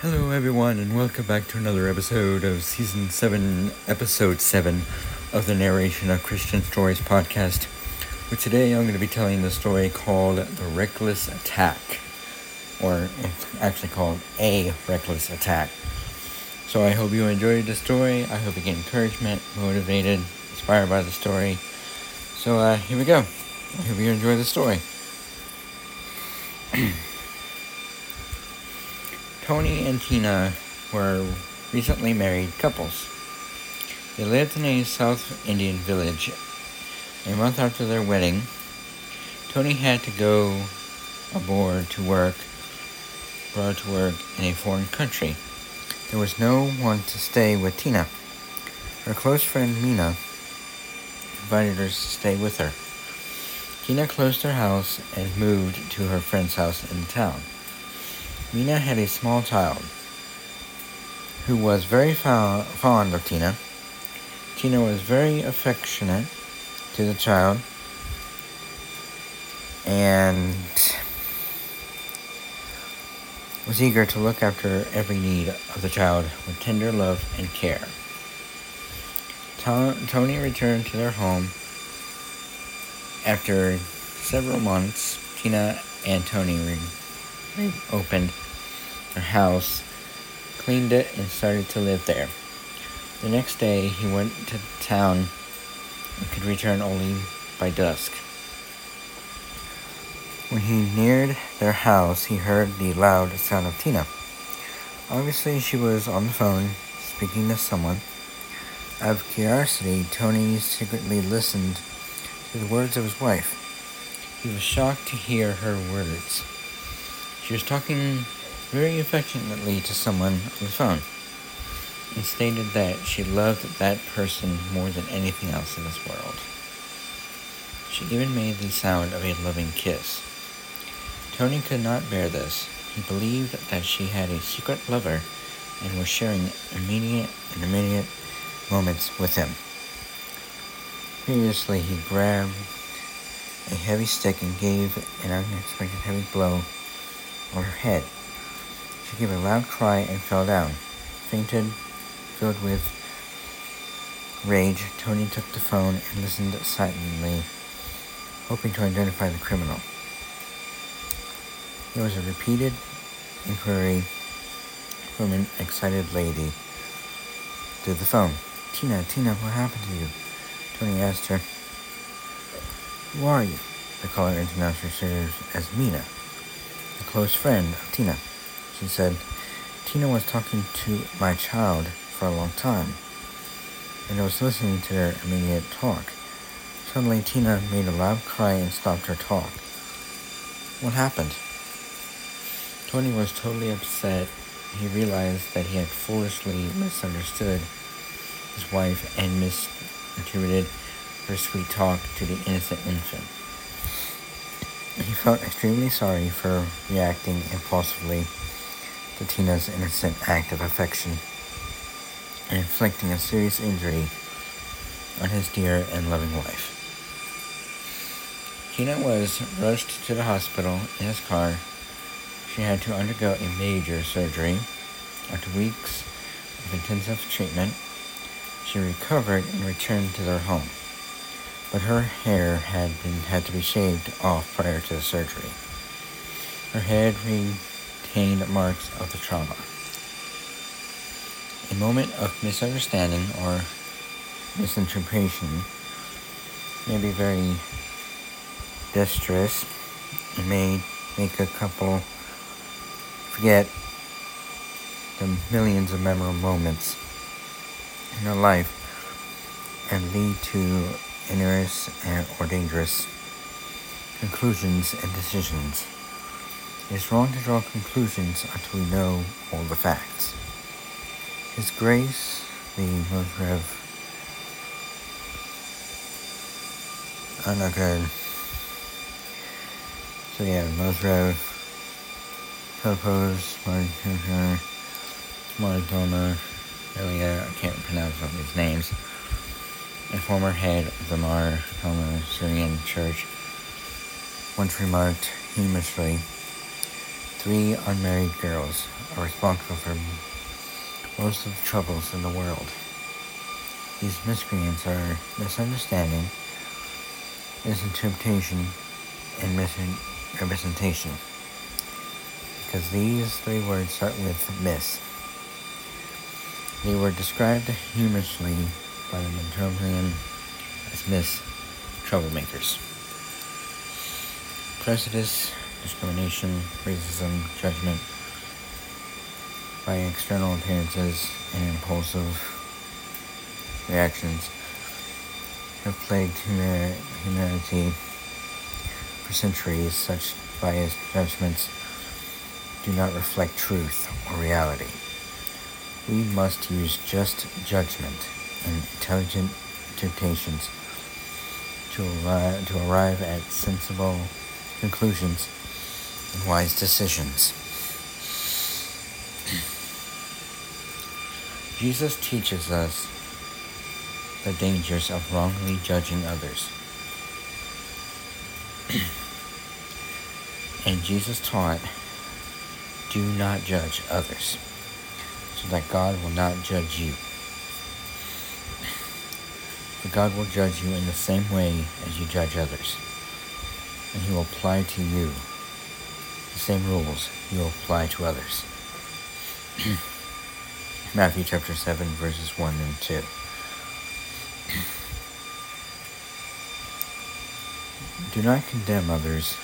Hello, everyone, and welcome back to another episode of Season 7, Episode 7 of the Narration of Christian Stories podcast. For today, I'm going to be telling the story called The Reckless Attack, or it's actually called A Reckless Attack. So I hope you enjoyed the story. I hope you get encouragement, motivated, inspired by the story. So uh, here we go. I hope you enjoy the story. Tony and Tina were recently married couples. They lived in a South Indian village. A month after their wedding, Tony had to go aboard to work, abroad to work in a foreign country. There was no one to stay with Tina. Her close friend Mina invited her to stay with her. Tina closed her house and moved to her friend's house in the town. Mina had a small child who was very fo- fond of Tina. Tina was very affectionate to the child and was eager to look after every need of the child with tender love and care. Tony returned to their home after several months. Tina and Tony opened her house, cleaned it, and started to live there. The next day, he went to town and could return only by dusk. When he neared their house, he heard the loud sound of Tina. Obviously, she was on the phone speaking to someone. Out of curiosity, Tony secretly listened to the words of his wife. He was shocked to hear her words. She was talking very affectionately to someone on the phone and stated that she loved that person more than anything else in this world. She even made the sound of a loving kiss. Tony could not bear this. He believed that she had a secret lover and was sharing immediate and immediate moments with him. Furiously, he grabbed a heavy stick and gave an unexpected heavy blow on her head. She gave a loud cry and fell down. Fainted, filled with rage, Tony took the phone and listened silently, hoping to identify the criminal. There was a repeated inquiry from an excited lady through the phone. Tina, Tina, what happened to you? Tony asked her. Who are you? The caller introduced herself as Mina a close friend Tina. She said, Tina was talking to my child for a long time, and I was listening to their immediate talk. Suddenly, Tina made a loud cry and stopped her talk. What happened? Tony was totally upset. He realized that he had foolishly misunderstood his wife and misinterpreted her sweet talk to the innocent infant. He felt extremely sorry for reacting impulsively to Tina's innocent act of affection and inflicting a serious injury on his dear and loving wife. Tina was rushed to the hospital in his car. She had to undergo a major surgery. After weeks of intensive treatment, she recovered and returned to their home but her hair had been had to be shaved off prior to the surgery. Her head retained marks of the trauma. A moment of misunderstanding or misinterpretation may be very distress and may make a couple forget the millions of memorable moments in their life and lead to erroneous or dangerous conclusions and decisions. It is wrong to draw conclusions until we know all the facts. His Grace, the Most Rev. I'm not good. So yeah, Most Rev. Topos, Martin Maradona. Oh yeah, I can't pronounce all these names a former head of the Mar Thoma Syrian Church, once remarked humorously three unmarried girls are responsible for most of the troubles in the world. These miscreants are misunderstanding, misinterpretation, and misrepresentation. Because these three words start with miss. They were described humorously by the Montavian as miss troublemakers. Prejudice, discrimination, racism, judgment by external appearances, and impulsive reactions have plagued humanity for centuries. Such biased judgments do not reflect truth or reality. We must use just judgment and intelligent temptations to arrive, to arrive at sensible conclusions and wise decisions. Jesus teaches us the dangers of wrongly judging others. and Jesus taught, do not judge others, so that God will not judge you. For God will judge you in the same way as you judge others, and He will apply to you the same rules He will apply to others. Matthew chapter 7, verses 1 and 2. Do not condemn others,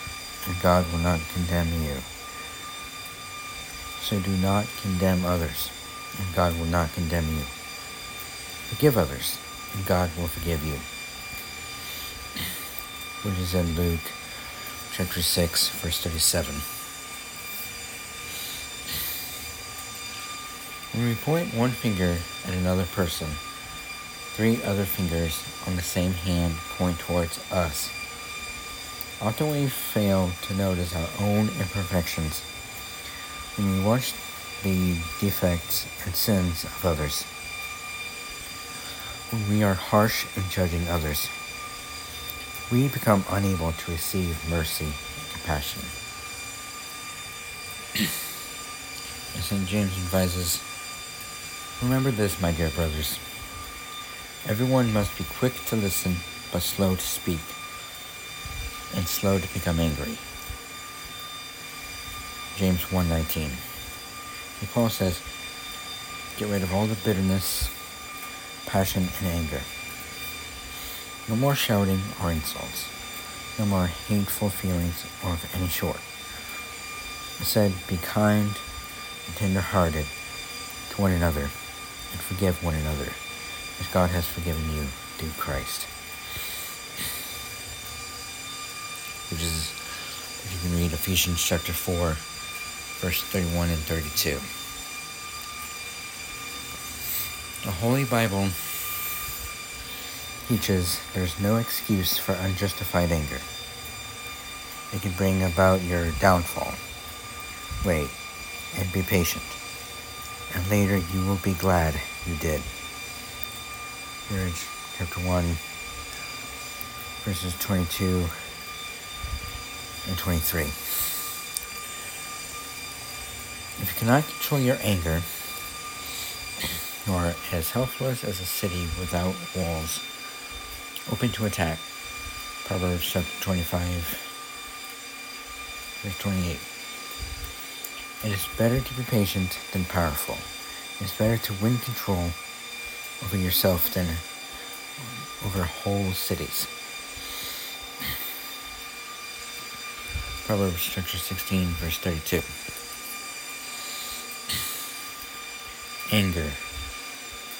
and God will not condemn you. So do not condemn others, and God will not condemn you. Forgive others, God will forgive you. Which is in Luke chapter 6, verse 37. When we point one finger at another person, three other fingers on the same hand point towards us. Often we fail to notice our own imperfections when we watch the defects and sins of others. When we are harsh in judging others, we become unable to receive mercy and compassion. As St. James advises, remember this, my dear brothers. Everyone must be quick to listen, but slow to speak and slow to become angry. James 1:19. Paul says, "Get rid of all the bitterness, passion, and anger. No more shouting or insults. No more hateful feelings or of any sort. Instead, be kind and tender-hearted to one another, and forgive one another, as God has forgiven you through Christ." which is, if you can read Ephesians chapter 4, verse 31 and 32. The Holy Bible teaches there's no excuse for unjustified anger. It can bring about your downfall. Wait and be patient, and later you will be glad you did. Marriage chapter 1, verses 22 and 23. If you cannot control your anger, are as helpless as a city without walls, open to attack. Proverbs chapter 25, verse 28. It is better to be patient than powerful. It is better to win control over yourself than over whole cities. Proverbs chapter 16, verse 32. Anger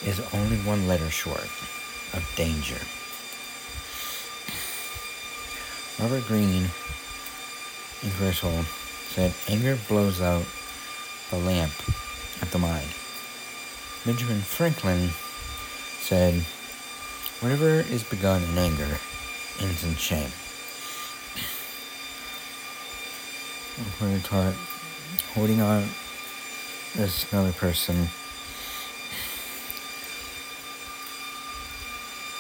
is only one letter short of danger. Robert Green, Ingersoll, said, Anger blows out the lamp of the mind. Benjamin Franklin said, Whatever is begun in anger ends in shame. we're taught holding on as another person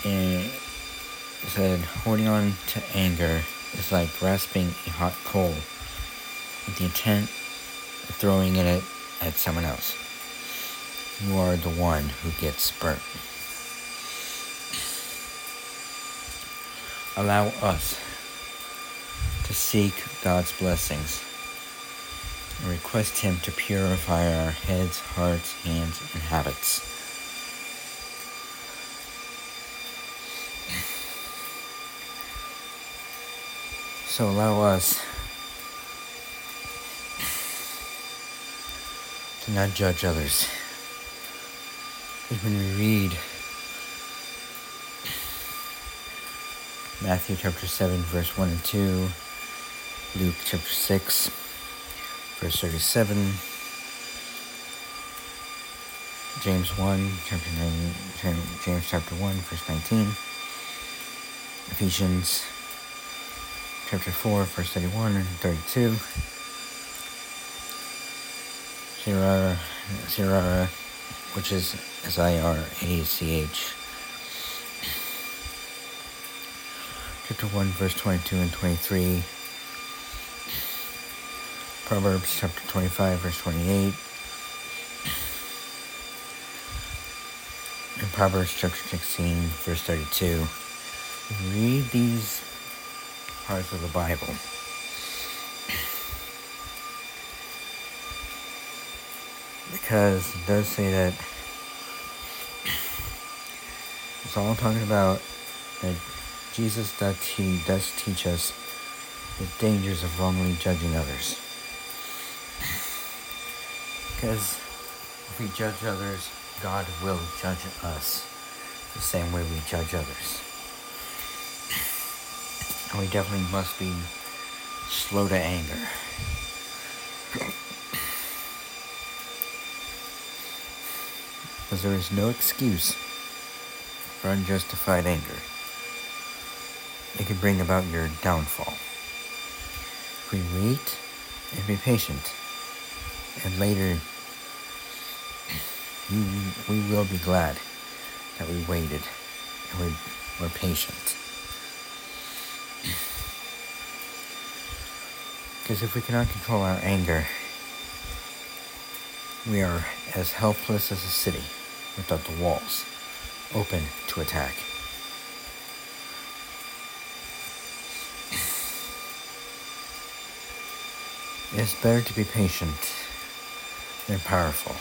and said holding on to anger is like grasping a hot coal with the intent of throwing it at someone else. You are the one who gets burnt. Allow us to seek God's blessings and request Him to purify our heads, hearts, hands, and habits. So allow us to not judge others. Because when we read Matthew chapter 7, verse 1 and 2, Luke chapter 6, verse 37, James 1, chapter 9, James chapter 1, verse 19, Ephesians chapter 4, verse 31 and 32, Zirara, Zirara, which is S-I-R-A-C-H, chapter 1, verse 22 and 23, Proverbs chapter 25, verse 28, and Proverbs chapter 16, verse 32. Read these parts of the Bible. Because it does say that it's all talking about that Jesus does, he does teach us the dangers of wrongly judging others. Because if we judge others, God will judge us the same way we judge others. And we definitely must be slow to anger. Because there is no excuse for unjustified anger. It can bring about your downfall. If we wait and be patient, and later you, we will be glad that we waited and we were patient. Because if we cannot control our anger, we are as helpless as a city without the walls open to attack. It is better to be patient than powerful.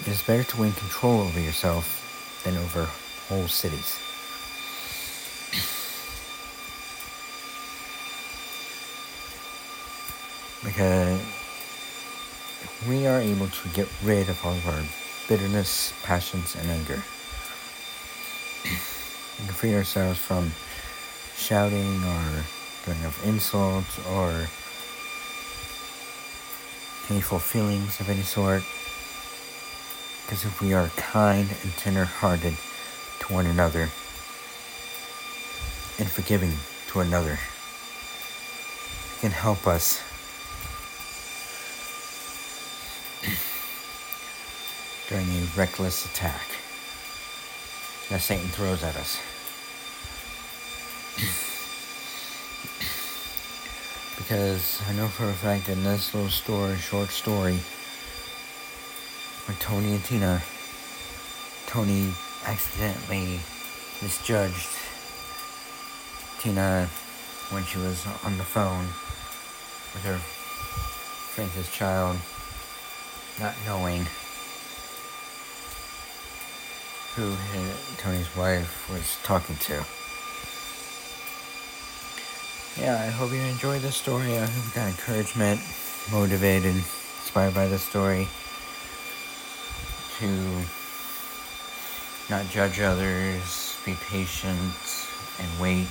It is better to win control over yourself than over whole cities. Because we are able to get rid of all of our bitterness, passions, and anger. we can free ourselves from shouting or doing of insults or painful feelings of any sort. Because if we are kind and tender hearted to one another and forgiving to another, it can help us during a reckless attack that Satan throws at us. because I know for a fact that in this little story, short story, where Tony and Tina, Tony accidentally misjudged Tina when she was on the phone with her friend's child, not knowing who Tony's wife was talking to. Yeah, I hope you enjoyed this story. I hope you got encouragement, motivated, inspired by the story to not judge others, be patient and wait.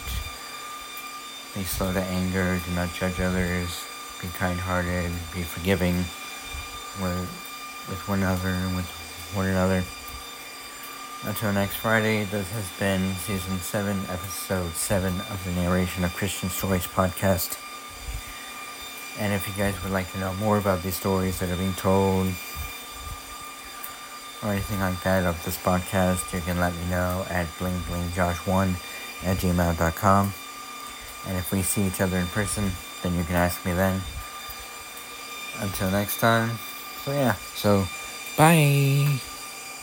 Be slow to anger, do not judge others, be kind hearted, be forgiving with, with one another and with one another. Until next Friday, this has been Season 7, Episode 7 of the Narration of Christian Stories podcast. And if you guys would like to know more about these stories that are being told, or anything like that of this podcast, you can let me know at blingblingjosh1 at gmail.com. And if we see each other in person, then you can ask me then. until next time. So yeah, so bye.